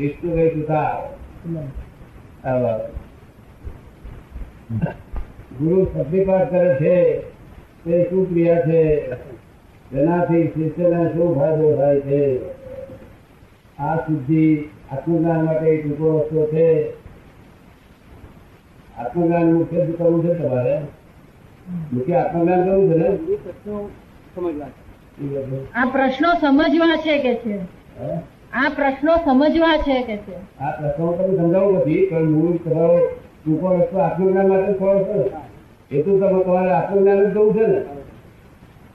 વિષ્ણુ સુધા આવા. ગુરુ શક્તિપાત કરે છે તે શું ક્રિયા છે. તેનાથી શિષ્યને શું ફાયદો થાય છે. આ શુદ્ધિ આત્મજ્ઞાન માટે એક ટૂંકો રસ્તો છે. આત્મજ્ઞાન મુખ્ય કરવું છે તમારે? મુખ્ય આત્મજ્ઞાન કરવું છે ને? આ પ્રશ્નો સમજવા છે કે છે. હે? આ પ્રશ્નો સમજવા છે કે છે. આ પ્રશ્નો તમે સમજાવું નથી પણ મૂળ તમારો ટૂંકો રસ્તો આત્મજ્ઞાન માટે થોડો છે. એ તો તમે તમારે આત્મજ્ઞાન જ જવું છે ને.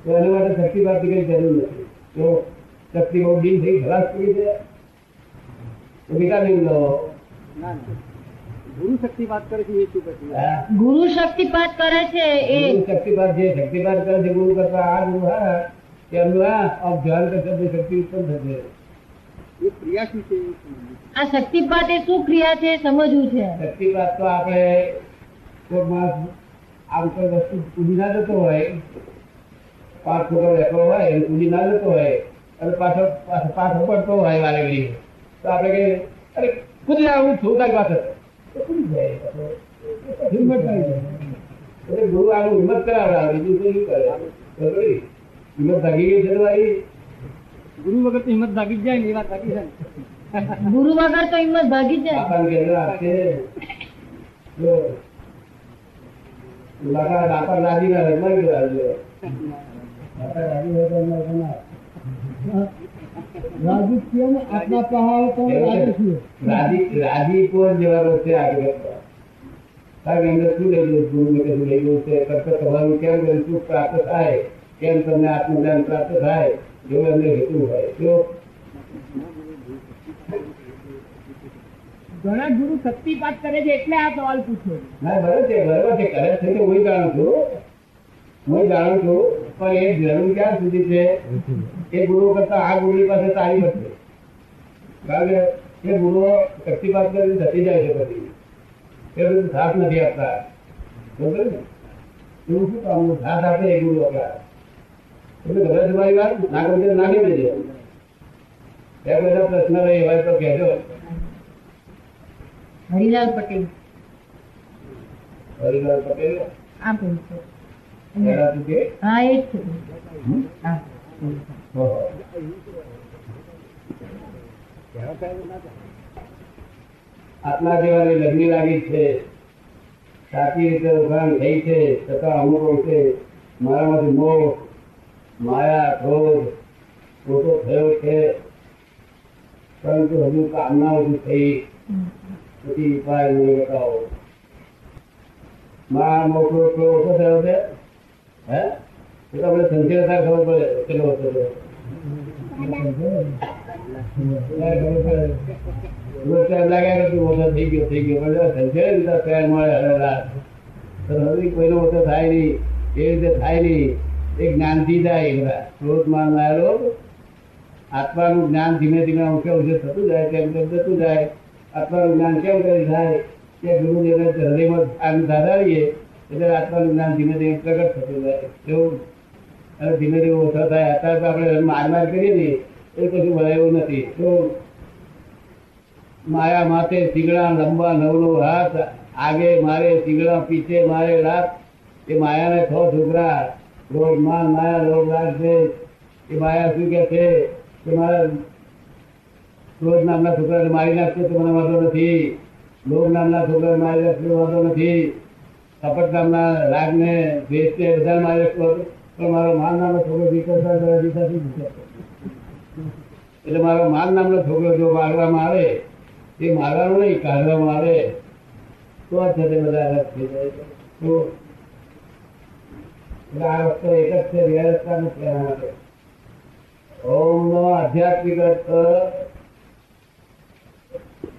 તો એના માટે શક્તિપાતની કઈ જરૂર નથી. તો શક્તિ બહુ ડીલ થઈ ખલાસ થઈ છે. તો વિટામિન લો. ગુરુ શક્તિ વાત કરે છે એ શું પછી. ગુરુ શક્તિપાત કરે છે એ. શક્તિપાત જે શક્તિપાત કરે છે ગુરુ કરતા આ ગુરુ હા કે એમનું આ ધ્યાન કરશે શક્તિ ઉત્પન્ન થશે. એ ક્રિયા શું છે આ શક્તિપાત એ શું ક્રિયા છે એ સમજવું છે. શક્તિપાત તો આપણે કોઈ માણસ આમ કોઈ વસ્તુ કૂદી ના જતો હોય પાંચ ફોટો બેઠો હોય કૂદી ના જતો હોય અને પાછો પાછો પાછો પડતો હોય વારે ઘડી તો આપણે કહીએ અરે કુદી આવું છું તારી પાસે. તો કૂદી જાય. હિંમત થાય જાય. એટલે ગુરુ આનું હિંમત કરાવડાવે બીજું શું કરે? હિંમત ભાગી ગઈ છે તમારી ગુરુ વગર તો હિંમત ભાગી જાય ને એ વાત ભાગી જાય ગુરુ વગર તો હિંમત ભાગી જાય. રાજુ આપના પહાડ રાજુ રાજી આગળ? કારણ એમને શું લઈ ગુરુ લઈ છે કરતા તમારું કેમ પ્રાપ્ત થાય? કેમ તમને આત્મજ્ઞાન પ્રાપ્ત થાય? એવો એમને હેતુ હોય જો ઘણા ગુરુ શક્તિપાત કરે છે એટલે આ સવાલ પૂછ્યો ના બરાબર છે બરાબર છે. કરે છે હું જાણું છું. હું જાણું છું. પણ એ જરૂર ક્યાં સુધી છે? એ ગુરુ કરતા આ ગુરુની પાસે તારી વધશે કારણ કે એ ગુરુઓ શક્તિપાત કરીને થતી જાય છે પછી એ બધું સાથ નથી આપતા. બરોબર ને? એવું શું કામ? સાથ આપે એ ગુરુ આપણા. એટલે ગભરાય તમારી વાત ના નાખી દેજો. એ બધા પ્રશ્ન રહી હોય તો કહેજો. હરિલાલ પટેલ. હરિલાલ પટેલ? આ બોલ છે. એના તું કે? હા એ જ હા. ઓહો. આત્મા જેવાની લગ્ની લાગી છે. સાચી રીતે ઉઘાણ થઈ છે છતાં અમુક છે. મારામાંથી મોહ માયા ક્રોધ ખોટો થયો છે. પરંતુ હજુ કામના ઓછી થઈ. પછી ઉપાય નહીં બતાવો મારા મોટો ક્રોધ ઓછો થયો છે? હે? તો તમને સંચયતા ખબર પડે કેટલો ઓછો થયો. થઈ ગયો થઈ ગયો. સંચય લીધા મળે હવે રાત હવે ઓછો થાય નહીં. એ રીતે થાય નહીં? એ જ્ઞાનથી જાય એ બધા ક્રોધમાં માયેલો આત્માનું જ્ઞાન ધીમે ધીમે અંશે અંશે થતું જાય તેમ તેમ થતું જાય. આત્માનું જ્ઞાન કેમ કરી થાય? કે ગુરુદેવને હૃદયમાં આમ ધારાવીએ એટલે આત્માનું જ્ઞાન ધીમે ધીમે પ્રગટ થતું જાય. એવું. અને ધીમે ધીમે ઓછા થાય. અત્યારે તો આપણે માર માર કરીએ ને, એ કશું એવું નથી. તો માયા માથે સીગડા લંબા, નવનો હાથ, આગે મારે સીગડા પીછે મારે રાત એ માયાને છ છોકરા રોજ માન માયા રોગ રાખશે એ માયા શું કે છે કે મારા રોજ નામના છોકરાને મારી નાખશે તો મને વાંધો નથી. લોભ નામના છોકરાને મારી નાખશે વાંધો નથી. કપટ નામના રાગને ભેજને બધા મારી નાખતો પણ મારો માન નામનો છોકરો વિકસતા એટલે મારો માન નામનો છોકરો જો મારવામાં આવે, એ મારવાનો નહીં, કાઢવામાં આવે. તો આ છે બધા થઈ જાય તો એટલે આ રસ્તો એક જ છે બે રસ્તા નથી એના માટે ઓમ નો આધ્યાત્મિક અર્થ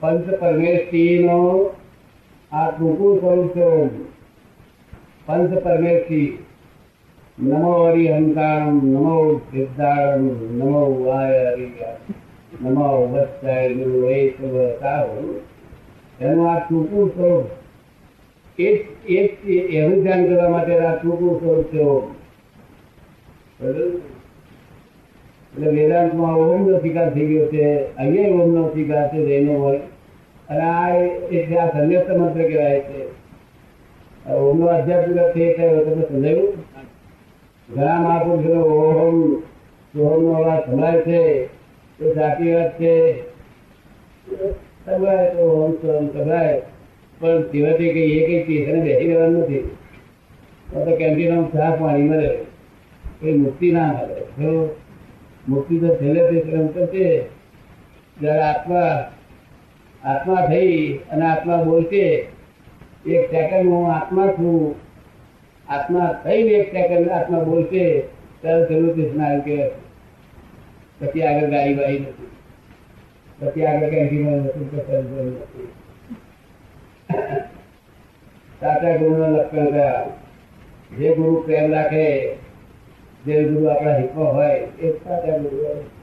પંચ પરમેશ્વરી નો આ ટૂંકું સ્વરૂપ છે પંચ પરમેશ્વરી નમો હરિહંકારમ નમો સિદ્ધારમ નમો વાય હરિય નમો વત્સાય ગુરુ વૈષ્ણવ સાહુ એનું આ ટૂંકું સ્વરૂપ. એનું ધ્યાન કરવા માટે ટૂંકું સ્વરૂપ ઓમ? એટલે વેદાંતમાં ઓમનો સ્વીકાર થઈ ગયો છે, અહીંયા ઓમનો સ્વીકાર છે, જૈનો હોય. અને આ એટલે આ સંન્યાસ મંત્ર કહેવાય છે. ઓમનો આધ્યાત્મિક એ એટલે તમને સમજાયું? ઘણા મહાપુરુષો ઓહમ, સોહમનો અવાજ સંભળાય છે તો સાચી વાત છે. સંભળાય તો ઓમ સોહમ સંભળાય. પણ તેવાથી કઈ એ કઈ સ્ટેશને બેસી રહેવાનું નથી. તો કેન્ટીનમાં ચા પાણી મળે. એ મુક્તિ ના મળે. જો મુક્તિ તો છેલ્લે તે શ્રમ છે જ્યારે આત્મા આત્મા થઈ અને આત્મા બોલશે, એક સેકન્ડ હું આત્મા છું. આત્મા થઈને એક સેકન્ડ આત્મા બોલશે, ત્યારે છેલ્લું કૃષ્ણ આવ્યું કે પછી આગળ ગાડી વાળી નથી. પછી આગળ કેન્ટીન નથી. સાચા ગુરુના લક્ષણ કયા જે ગુરુ પ્રેમ રાખે, જે ગુરુ આપણા હિતમાં હોય, એ સાચા ગુરુ હોય.